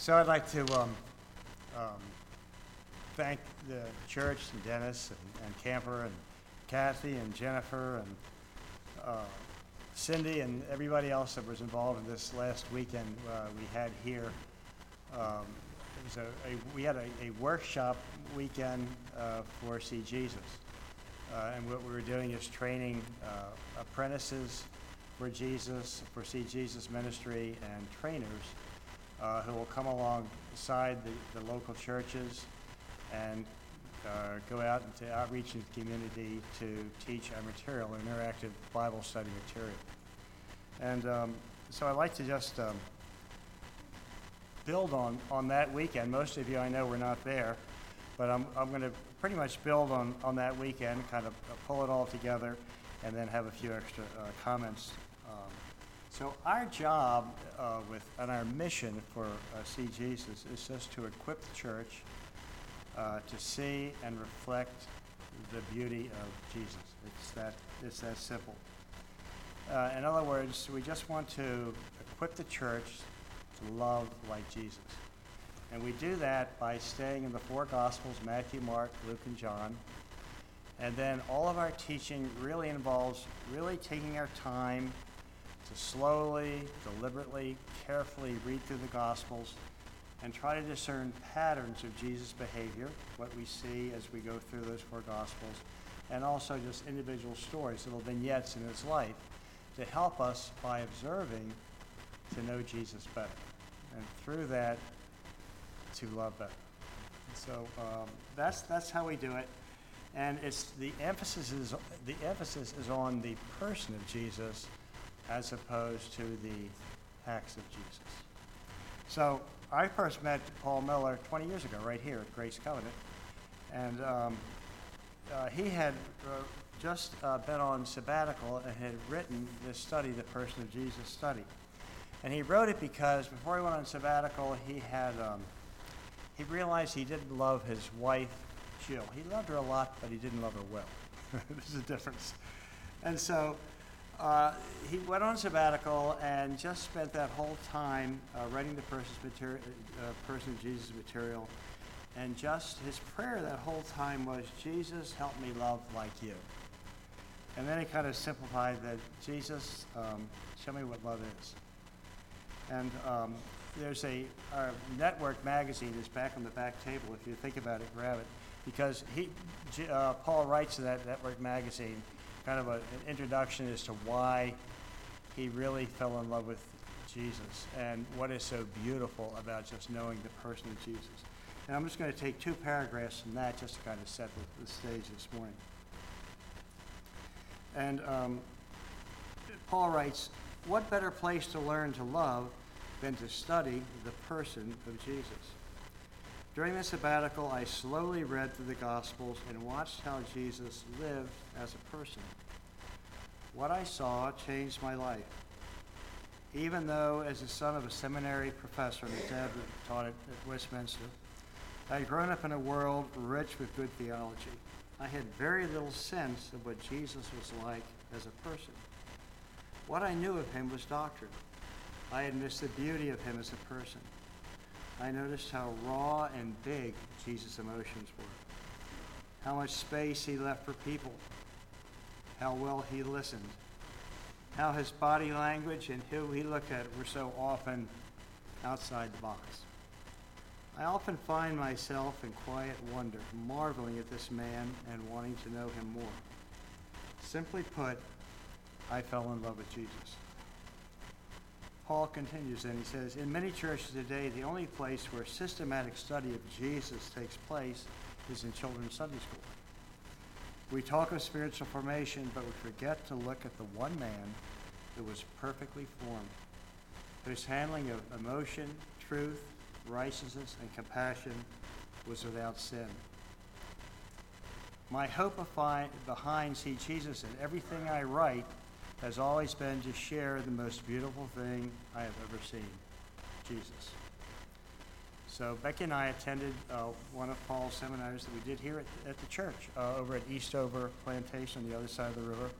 So I'd like to um, um, thank the church and Dennis and, and Camper and Kathy and Jennifer and uh, Cindy and everybody else that was involved in this last weekend uh, we had here. Um, it was a, a, we had a, a workshop weekend uh, for See Jesus. Uh, and what we were doing is training uh, apprentices for Jesus, for See Jesus Ministry, and trainers uh, who will come alongside the, the local churches and uh, go out into outreach in the community to teach our material, interactive Bible study material. And um, so I'd like to just um, build on, on that weekend. Most of you I know were not there, but I'm, I'm going to pretty much build on, on that weekend, kind of pull it all together, and then have a few extra uh, comments. Um, so our job uh, with, and our mission for uh, See Jesus is just to equip the church uh, to see and reflect the beauty of Jesus. It's that, it's that simple. Uh, in other words, we just want to equip the church to love like Jesus. And we do that by staying in the four Gospels Matthew, Mark, Luke, and John. And then all of our teaching really involves really taking our time to slowly, deliberately, carefully read through the Gospels and try to discern patterns of Jesus' behavior, what we see as we go through those four Gospels, and also just individual stories, little vignettes in his life, to help us by observing to know Jesus better. And through that, to love better. So um, that's, that's how we do it. And it's the emphasis is the emphasis is on the person of Jesus as opposed to the acts of Jesus. So I first met Paul Miller 20 years ago, right here at Grace Covenant, and um, uh, he had uh, just uh, been on sabbatical and had written this study, the Person of Jesus study. And he wrote it because before he went on sabbatical, he had um, he realized he didn't love his wife, Jill. He loved her a lot, but he didn't love her well. There's a difference. And so uh, he went on sabbatical and just spent that whole time uh, writing the person's uh, person Jesus material. And just his prayer that whole time was, Jesus, help me love like you. And then he kind of simplified that, Jesus, um, show me what love is. And um, there's a our network magazine is back on the back table. If you think about it, grab it. Because he, uh, Paul writes in that network magazine, kind of a, an introduction as to why he really fell in love with Jesus and what is so beautiful about just knowing the person of Jesus. And I'm just going to take two paragraphs from that just to kind of set the, the stage this morning. And um, Paul writes, What better place to learn to love than to study the person of Jesus? During the sabbatical, I slowly read through the Gospels and watched how Jesus lived as a person. What I saw changed my life. Even though, as the son of a seminary professor, my dad taught at Westminster, I had grown up in a world rich with good theology. I had very little sense of what Jesus was like as a person. What I knew of him was doctrine. I had missed the beauty of him as a person. I noticed how raw and big Jesus' emotions were, how much space he left for people, how well he listened, how his body language and who he looked at were so often outside the box. I often find myself in quiet wonder, marveling at this man and wanting to know him more. Simply put, I fell in love with Jesus. Paul continues and he says, In many churches today, the only place where systematic study of Jesus takes place is in children's Sunday school. We talk of spiritual formation, but we forget to look at the one man who was perfectly formed, whose handling of emotion, truth, righteousness, and compassion was without sin. My hope behind See Jesus in everything I write has always been to share the most beautiful thing I have ever seen Jesus. So Becky and I attended uh, one of Paul's seminars that we did here at, at the church uh, over at Eastover Plantation on the other side of the river.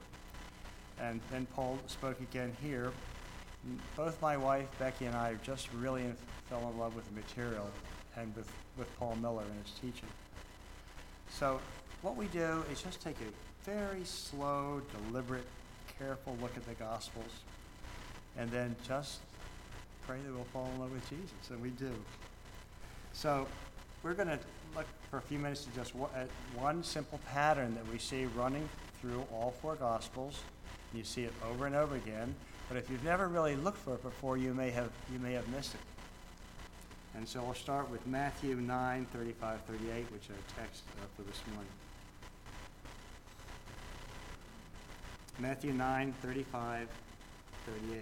And then Paul spoke again here. Both my wife, Becky, and I just really fell in love with the material and with, with Paul Miller and his teaching. So what we do is just take a very slow, deliberate, careful look at the Gospels and then just pray that we'll fall in love with Jesus, and we do. So we're going to look for a few minutes to just at one simple pattern that we see running through all four Gospels. You see it over and over again, but if you've never really looked for it before, you may have, you may have missed it. And so we'll start with Matthew 9, 35, 38, which our text uh, for this morning. Matthew 9, 35, 38.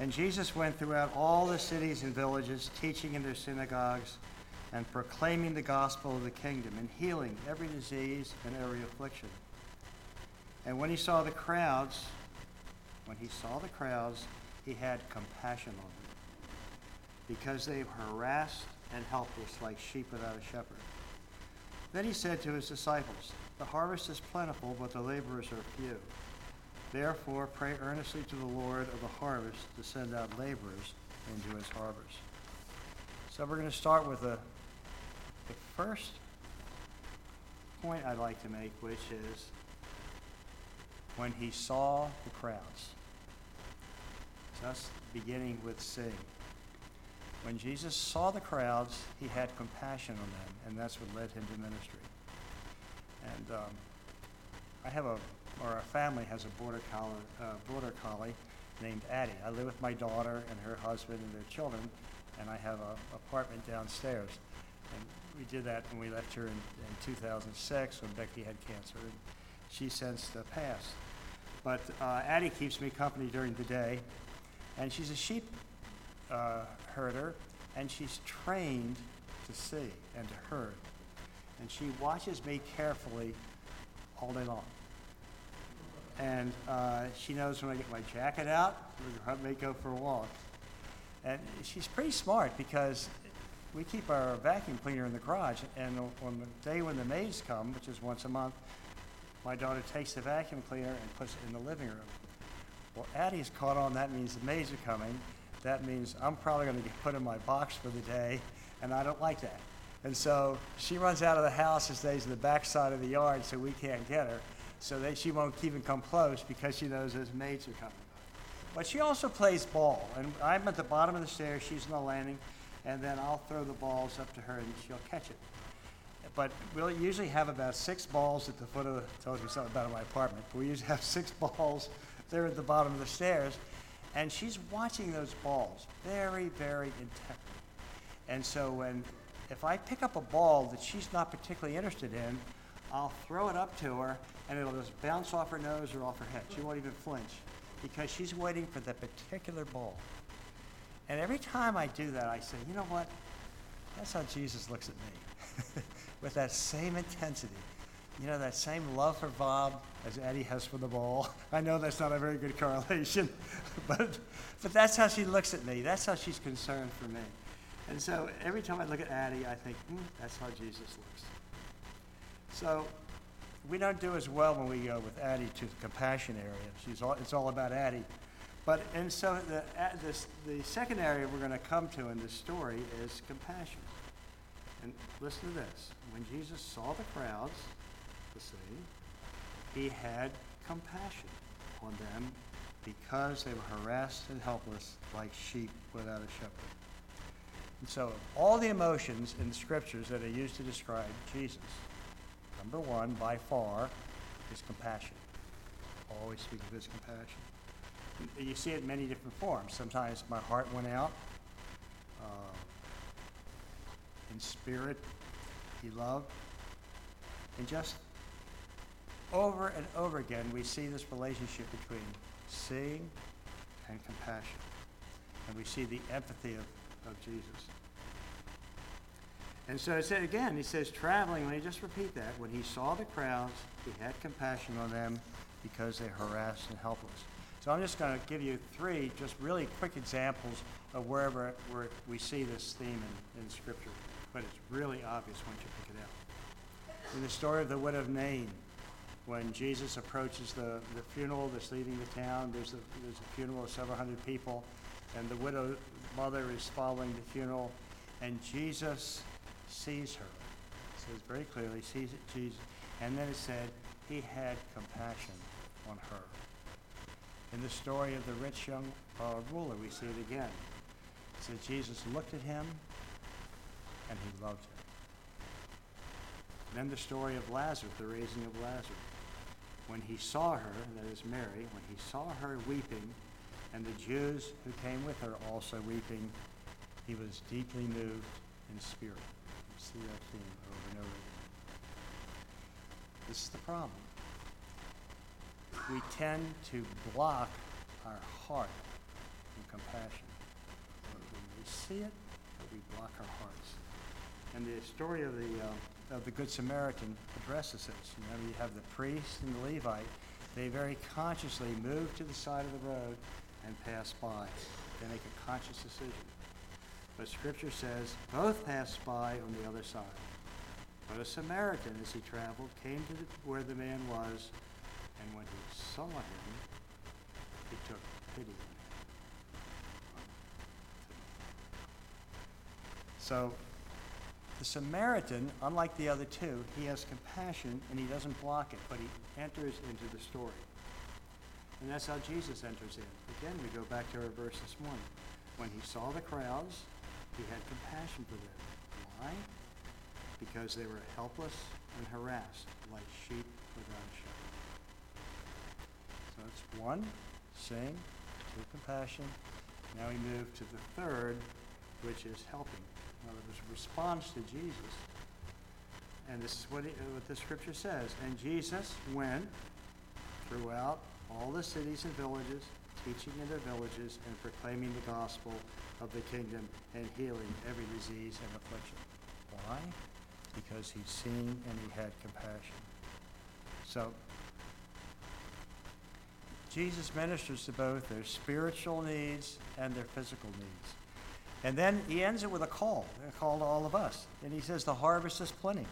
And Jesus went throughout all the cities and villages, teaching in their synagogues and proclaiming the gospel of the kingdom and healing every disease and every affliction. And when he saw the crowds, when he saw the crowds, he had compassion on them because they were harassed and helpless like sheep without a shepherd. Then he said to his disciples, The harvest is plentiful, but the laborers are few. Therefore, pray earnestly to the Lord of the harvest to send out laborers into his harvest. So we're going to start with the, the first point I'd like to make, which is when he saw the crowds. Just beginning with seeing. When Jesus saw the crowds, he had compassion on them, and that's what led him to ministry. And um, I have a, or our family has a border collie, uh, border collie named Addie. I live with my daughter and her husband and their children, and I have an apartment downstairs. And we did that when we left her in, in 2006 when Becky had cancer, and she since uh, passed. But uh, Addie keeps me company during the day, and she's a sheep uh, herder, and she's trained to see and to herd. And she watches me carefully all day long. And uh, she knows when I get my jacket out, I may go for a walk. And she's pretty smart because we keep our vacuum cleaner in the garage, and on the day when the maids come, which is once a month, my daughter takes the vacuum cleaner and puts it in the living room. Well, Addie's caught on, that means the maids are coming. That means I'm probably gonna get put in my box for the day, and I don't like that. And so she runs out of the house and stays in the back side of the yard so we can't get her. So that she won't even come close because she knows those maids are coming. But she also plays ball, and I'm at the bottom of the stairs, she's on the landing, and then I'll throw the balls up to her and she'll catch it. But we'll usually have about six balls at the foot of the, tells me something about my apartment. We usually have six balls there at the bottom of the stairs, and she's watching those balls very, very intently. And so when, if I pick up a ball that she's not particularly interested in, I'll throw it up to her, and it'll just bounce off her nose or off her head. She won't even flinch, because she's waiting for that particular ball. And every time I do that, I say, you know what? That's how Jesus looks at me, with that same intensity. You know, that same love for Bob as Eddie has for the ball. I know that's not a very good correlation, but, but that's how she looks at me. That's how she's concerned for me. And so every time I look at Addie, I think, hmm, that's how Jesus looks. So we don't do as well when we go with Addie to the compassion area. She's all, it's all about Addie. But, and so the, this, the second area we're going to come to in this story is compassion. And listen to this. When Jesus saw the crowds, the city, he had compassion on them because they were harassed and helpless like sheep without a shepherd. And so all the emotions in the scriptures that are used to describe Jesus, number one, by far, is compassion. Always speak of his compassion. You see it in many different forms. Sometimes my heart went out. Uh, in spirit, he loved. And just over and over again, we see this relationship between seeing and compassion. And we see the empathy of, of Jesus. And so it said again, he says, traveling, let me just repeat that. When he saw the crowds, he had compassion on them because they harassed and helpless. So I'm just going to give you three just really quick examples of wherever where we see this theme in, in Scripture. But it's really obvious once you pick it out. In the story of the widow of Nain, when Jesus approaches the, the funeral that's leaving the town, there's a, there's a funeral of several hundred people, and the widow mother is following the funeral, and Jesus sees her. It says very clearly, sees it, Jesus, and then it said, he had compassion on her. In the story of the rich young uh, ruler, we see it again. It says Jesus looked at him, and he loved him. Then the story of Lazarus, the raising of Lazarus. When he saw her, that is Mary, when he saw her weeping, and the Jews who came with her also weeping, he was deeply moved in spirit. You see that theme over and over again. This is the problem. We tend to block our heart from compassion. When we see it, we block our hearts. And the story of the, uh, of the Good Samaritan addresses this. You know, you have the priest and the Levite. They very consciously move to the side of the road and pass by. They make a conscious decision. But Scripture says both passed by on the other side. But a Samaritan, as he traveled, came to the, where the man was, and when he saw him, he took pity on him. So, the Samaritan, unlike the other two, he has compassion and he doesn't block it, but he enters into the story. And that's how Jesus enters in. Again, we go back to our verse this morning. When he saw the crowds, he had compassion for them. Why? Because they were helpless and harassed, like sheep without a shepherd. So that's one, seeing, two, compassion. Now we move to the third, which is helping. In other words, response to Jesus. And this is what, he, what the scripture says. And Jesus went throughout all the cities and villages, teaching in their villages and proclaiming the gospel of the kingdom and healing every disease and affliction. Why? Because he'd seen and he had compassion. So, Jesus ministers to both their spiritual needs and their physical needs. And then he ends it with a call, a call to all of us. And he says, The harvest is plenty,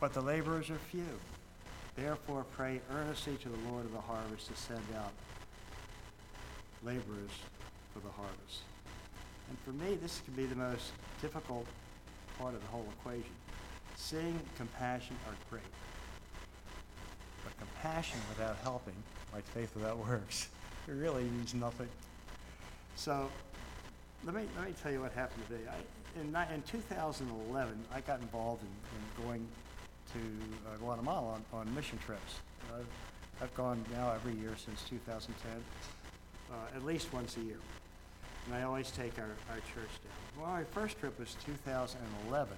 but the laborers are few. Therefore, pray earnestly to the Lord of the harvest to send out laborers for the harvest. And for me, this can be the most difficult part of the whole equation. Seeing compassion are great. But compassion without helping, like faith without works, it really means nothing. So let me, let me tell you what happened today. I, in, in 2011, I got involved in, in going to uh, Guatemala on, on mission trips. I've, I've gone now every year since 2010, uh, at least once a year. And I always take our, our church down. Well, our first trip was 2011,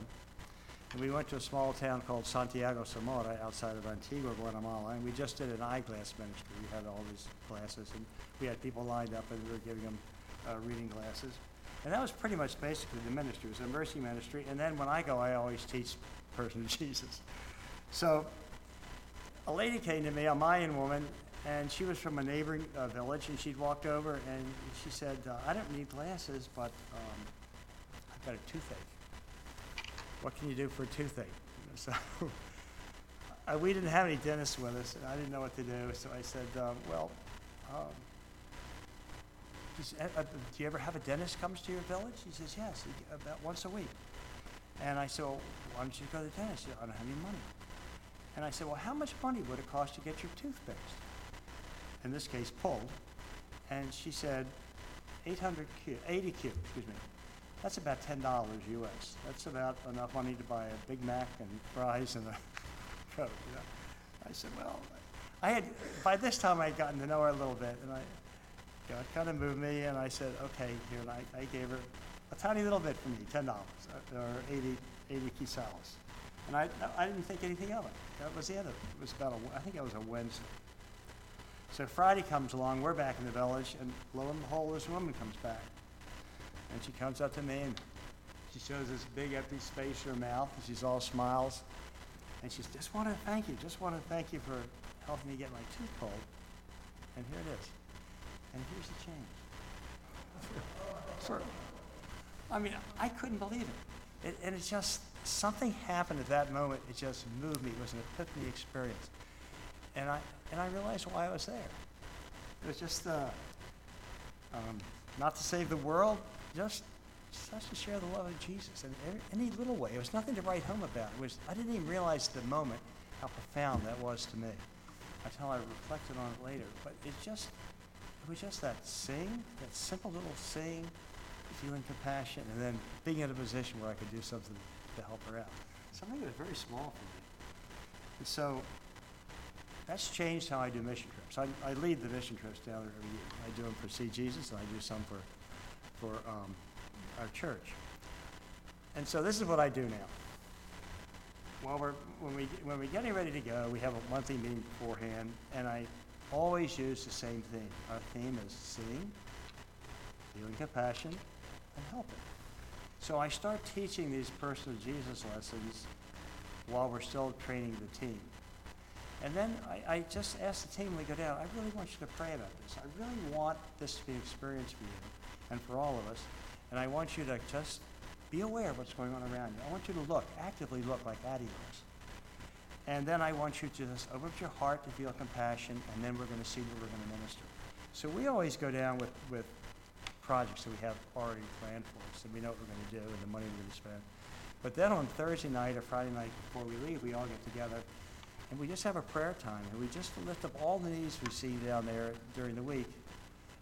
and we went to a small town called Santiago Zamora outside of Antigua, Guatemala, and we just did an eyeglass ministry. We had all these glasses, and we had people lined up, and we were giving them uh, reading glasses. And that was pretty much basically the ministry. It was a mercy ministry. And then when I go, I always teach person Jesus. So a lady came to me, a Mayan woman, and she was from a neighboring uh, village, and she'd walked over and she said, uh, I don't need glasses, but um, I've got a toothache. What can you do for a toothache? So uh, we didn't have any dentists with us, and I didn't know what to do, so I said, um, well, um, he said, uh, uh, do you ever have a dentist comes to your village? He says, yes, about once a week. And I said, well, why don't you go to the dentist? He said, I don't have any money. And I said, well, how much money would it cost to get your tooth fixed? In this case, pulled. And she said, 800 Q, 80 Q, excuse me. That's about $10 US. That's about enough money to buy a Big Mac and fries and a Coke, you know. I said, well, I had, by this time I had gotten to know her a little bit, and I, it kind of moved me, and I said, okay, here, and I, I gave her a tiny little bit for me, ten dollars, uh, or 80, 80 quetzales. And I, I didn't think anything of it. That was the end of it. It was about a, I think it was a Wednesday. So Friday comes along, we're back in the village, and lo and behold, this woman comes back. And she comes up to me, and she shows this big empty space in her mouth, and she's all smiles. And she says, just want to thank you, just want to thank you for helping me get my tooth pulled. And here it is. And here's the change. I mean, I couldn't believe it. it. And it's just, something happened at that moment. It just moved me. It was an epiphany experience. And I, and I realized why I was there. It was just uh, um, not to save the world, just, just to share the love of Jesus in any little way. It was nothing to write home about. It was, I didn't even realize the moment how profound that was to me until I reflected on it later. But it just, it was just that sing, that simple little sing, feeling compassion, and then being in a position where I could do something to help her out. Something that was very small for me. And so that's changed how I do mission trips. I, I lead the mission trips down there every year. I do them for See Jesus, and I do some for, for um, our church. And so this is what I do now. While we're, when, we, when we're getting ready to go, we have a monthly meeting beforehand, and I always use the same thing. Our theme is seeing, feeling compassion, and helping. So I start teaching these personal Jesus lessons while we're still training the team. And then I, I just ask the team we go down, I really want you to pray about this. I really want this to be an experience for you and for all of us. And I want you to just be aware of what's going on around you. I want you to look, actively look like Addie looks. And then I want you to just open up your heart to feel compassion, and then we're going to see what we're going to minister. So we always go down with, with projects that we have already planned for us, and we know what we're going to do and the money we're going to spend. But then on Thursday night or Friday night before we leave, we all get together and we just have a prayer time, and we just lift up all the needs we see down there during the week.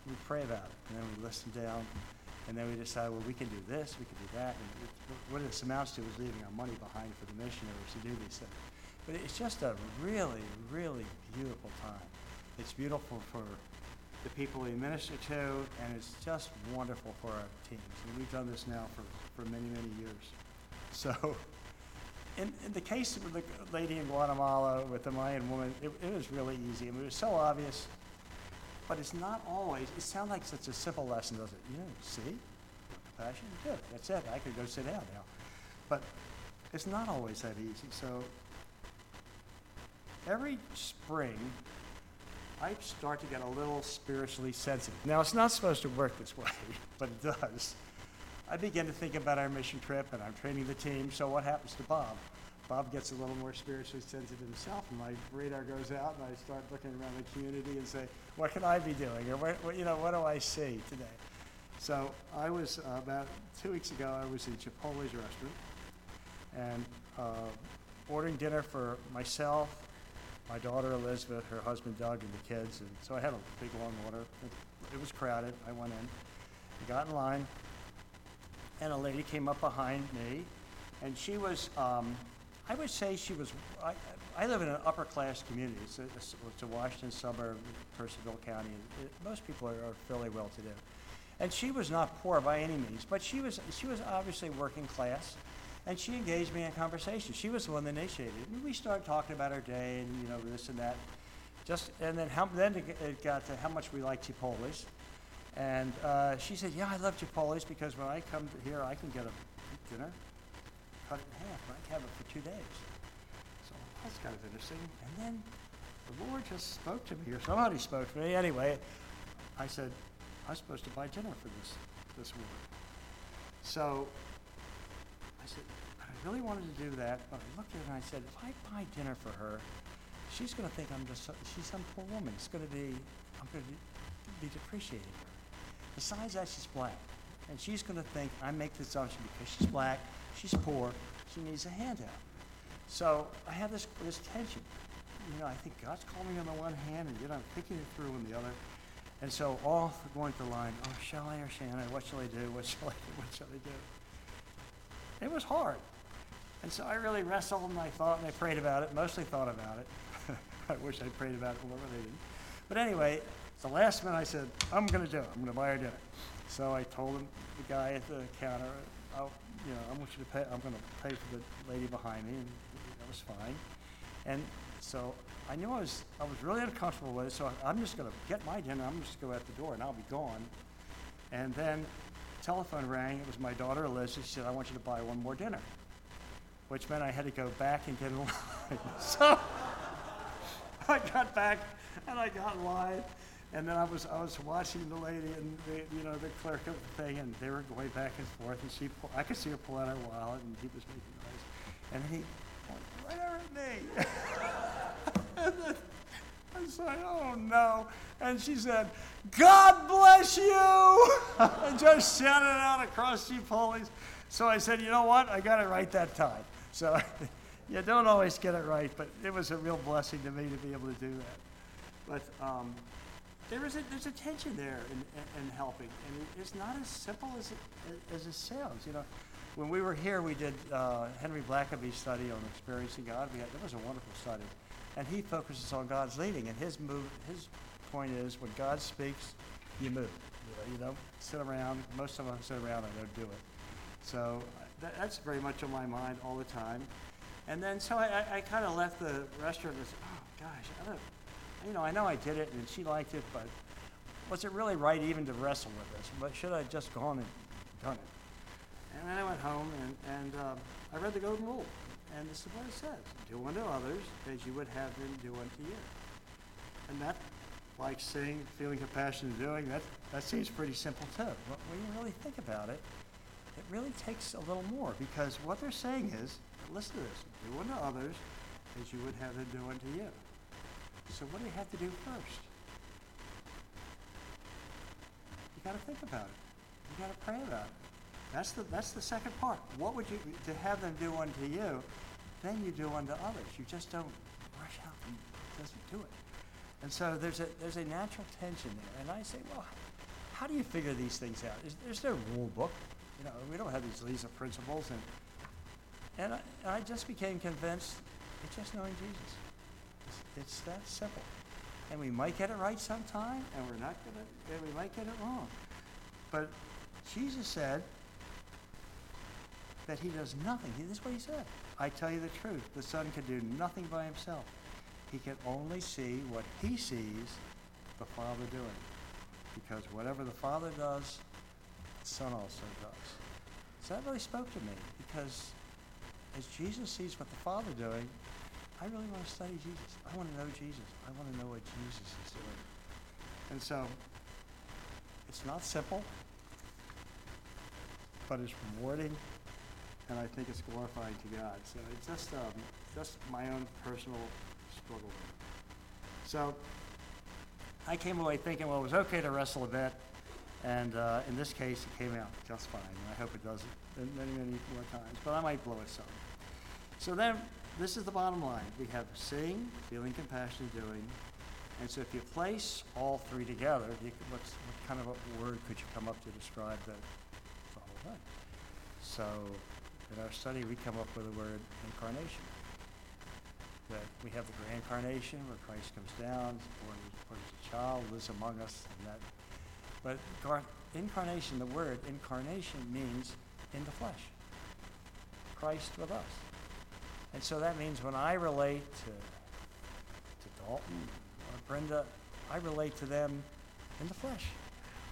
We pray about it, and then we listen down, and then we decide, well, we can do this, we can do that. And it, what this amounts to is leaving our money behind for the missionaries to do these things. But it's just a really, really beautiful time. It's beautiful for the people we minister to, and it's just wonderful for our teams. And we've done this now for, for many, many years. So in, in the case of the lady in Guatemala with the Mayan woman, it, it was really easy. I mean, it was so obvious, but it's not always. It sounds like such a simple lesson, doesn't it? You know, see, compassion, good. That's it. I could go sit down now, but it's not always that easy. So every spring, I start to get a little spiritually sensitive. Now, it's not supposed to work this way, but it does. I begin to think about our mission trip and I'm training the team. So what happens to Bob? Bob gets a little more spiritually sensitive himself, and my radar goes out, and I start looking around the community and say, "What can I be doing? Or what, what you know, what do I see today?" So I was uh, about two weeks ago. I was in Chipotle's restaurant and uh, ordering dinner for myself, my daughter Elizabeth, her husband Doug, and the kids. And so I had a big long order. It, it was crowded. I went in, I got in line, and a lady came up behind me, and she was, um, I would say she was, I, I live in an upper class community. It's a, it's a Washington suburb, Percival County. It, most people are, are fairly well to do. And she was not poor by any means, but she was, she was obviously working class, and she engaged me in conversation. She was the one that initiated it. And we started talking about our day and, you know, this and that. Just, and then, how, then it got to how much we like Chipotle's. And uh, she said, yeah, I love Chipotle's because when I come here, I can get a dinner, cut it in half, and I can have it for two days. So that's kind of interesting. And then the Lord just spoke to me, or somebody spoke to me. Anyway, I said, I'm supposed to buy dinner for this, this woman. So really wanted to do that, but I looked at her and I said, if I buy dinner for her, she's going to think I'm just, she's some poor woman. It's going to be, I'm going to be depreciating her. Besides that, she's black. And she's going to think I make the assumption because she's black, she's poor, she needs a handout. So I have this, this tension. You know, I think God's calling me on the one hand, and yet I'm thinking it through on the other. And so all going to the line, oh, shall I or shan't I? What shall I do? What shall I do? What shall I do? It was hard. And so I really wrestled and I thought and I prayed about it, mostly thought about it. I wish I'd prayed about it more, but I didn't. But anyway, the last minute I said, I'm going to do it. I'm going to buy her dinner. So I told him, the guy at the counter, I'll, you know, I want you to pay, I'm going to pay for the lady behind me, and that was fine. And so I knew I was, I was really uncomfortable with it, so I'm just going to get my dinner, I'm just going to go out the door, and I'll be gone. And then telephone rang, it was my daughter Liz, she said, I want you to buy one more dinner, which meant I had to go back and get in line. so I got back, and I got in line, and then I was, I was watching the lady and the, you know, the clerk of the thing, and they were going back and forth, and she, pull, I could see her pull out her wallet, and he was making noise. And he pointed right over at me. I said, oh no. And she said, God bless you! and just shouted out across Chipotle's. So I said, you know what? I got it right that time. So you don't always get it right, but it was a real blessing to me to be able to do that. But um, there is a, there's a tension there in, in, in helping, and it's not as simple as it, as it sounds. You know, when we were here, we did uh, Henry Blackaby's study on experiencing God. We had, it was a wonderful study, and he focuses on God's leading. And his move, his point is, when God speaks, you move. You, know, sit around. Most of us sit around and don't do it. So that, that's very much on my mind all the time. And then so I, I, kind of left the restaurant and said, oh gosh, I don't, you know, I know I did it and she liked it, but was it really right even to wrestle with this? But should I just gone and done it? And then I went home and, and uh, I read the Golden Rule. And this is what it says. Do unto others as you would have them do unto you. And that, like saying, feeling compassion and doing, that, that seems pretty simple too. But when you really think about it, it really takes a little more because what they're saying is, listen to this, do unto others as you would have them do unto you. So what do you have to do first? You got to think about it. You got to pray about it. That's the that's the second part. What would you to have them do unto you? Then you do unto others. You just don't rush out and just do it. And so there's a there's a natural tension there. And I say, well, how do you figure these things out? Is, there's no rule book. You know, we don't have these Lisa principles. And and I, I just became convinced it's just knowing Jesus. It's, it's that simple. And we might get it right sometime, and we're not gonna, and we might get it wrong. But Jesus said that he does nothing. This is what he said. I tell you the truth. The Son can do nothing by himself. He can only see what he sees the Father doing. Because whatever the Father does, the Son also does. So that really spoke to me because as Jesus sees what the Father doing, I really want to study Jesus. I want to know Jesus. I want to know what Jesus is doing. And so it's not simple, but it's rewarding, and I think it's glorifying to God. So it's just um, just my own personal struggle. So I came away thinking, well, it was okay to wrestle a bit, and uh, in this case, it came out just fine. And I hope it does it many, many more times, but I might blow it some. So then, this is the bottom line. We have seeing, feeling compassion, doing. And so if you place all three together, you what kind of a word could you come up to describe the whole thing? So in our study, we come up with the word incarnation. That we have the grand incarnation where Christ comes down, born, born as a child, lives among us, and that. But incarnation, the word incarnation means in the flesh. Christ with us. And so that means when I relate to, to Dalton or Brenda, I relate to them in the flesh.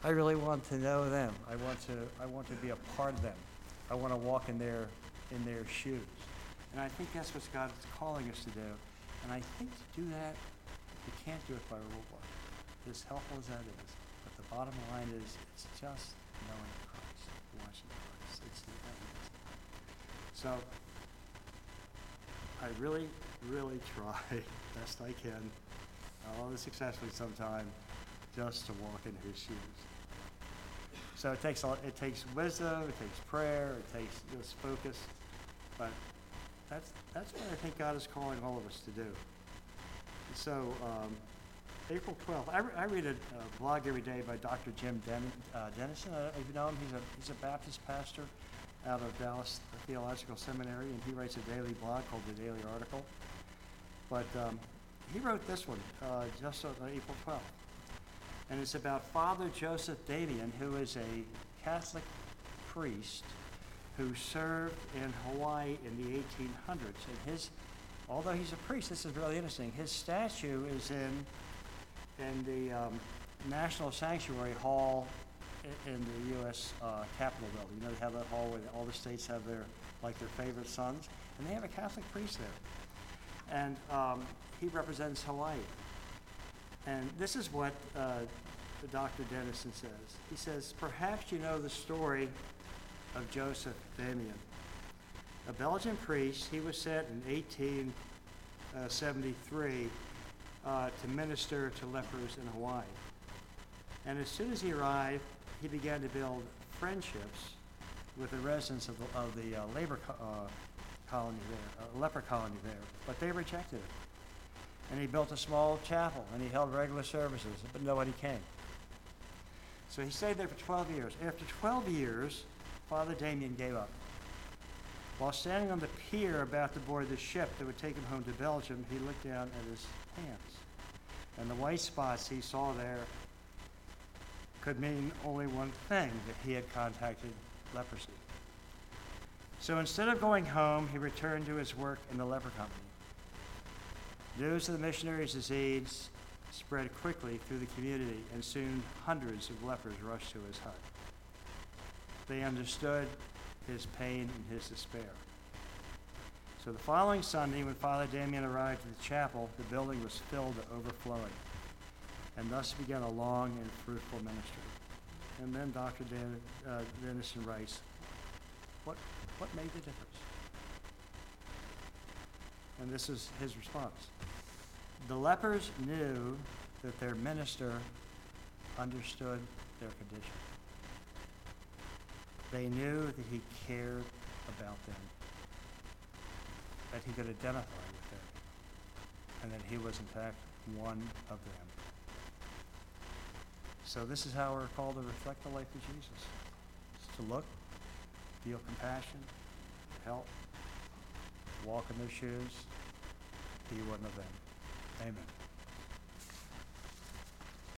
I really want to know them. I want to, I want to be a part of them. I want to walk in their, in their shoes. And I think that's what God is calling us to do. And I think to do that, we can't do it by rule book, as helpful as that is. But the bottom line is, it's just knowing Christ, watching Christ. It's the evidence. So I really, really try best I can, always successfully sometime, just to walk in his shoes. So it takes it takes wisdom, it takes prayer, it takes just focus, but that's that's what I think God is calling all of us to do. So um, April 12th, I, re- I read a uh, blog every day by Dr. Jim Den- uh, Denison. I if you know him. He's a he's a Baptist pastor out of Dallas Theological Seminary, and he writes a daily blog called the Daily Article. But um, he wrote this one uh, just on April 12th, and it's about Father Joseph Damien, who is a Catholic priest who served in Hawaii in the 1800s. And his, although he's a priest, this is really interesting. His statue is in in the um, National Statuary Hall in the U.S. Uh, Capitol building. You know, they have that hall where all the states have their, like their favorite sons, and they have a Catholic priest there. And um, he represents Hawaii. And this is what uh, Dr. Denison says. He says, perhaps you know the story of Joseph Damien. a Belgian priest. He was sent in 1873 uh, to minister to lepers in Hawaii. And as soon as he arrived, he began to build friendships with the residents of the, of the uh, labor co- uh, colony there, uh, leper colony there, but they rejected it. And he built a small chapel and he held regular services, but nobody came. So he stayed there for 12 years. After 12 years, Father Damien gave up. While standing on the pier about to board the ship that would take him home to Belgium, he looked down at his hands. And the white spots he saw there could mean only one thing that he had contracted leprosy. So instead of going home, he returned to his work in the leper company. News of the missionary's disease spread quickly through the community, and soon hundreds of lepers rushed to his hut. They understood his pain and his despair. So the following Sunday, when Father Damien arrived at the chapel, the building was filled to overflowing, and thus began a long and fruitful ministry. And then Dr. Dan, uh, Denison writes, what, what made the difference? And this is his response. The lepers knew that their minister understood their condition. They knew that he cared about them, that he could identify with them, and that he was in fact one of them. So this is how we're called to reflect the life of Jesus. To look, feel compassion, help, walk in their shoes, be one of them. Amen.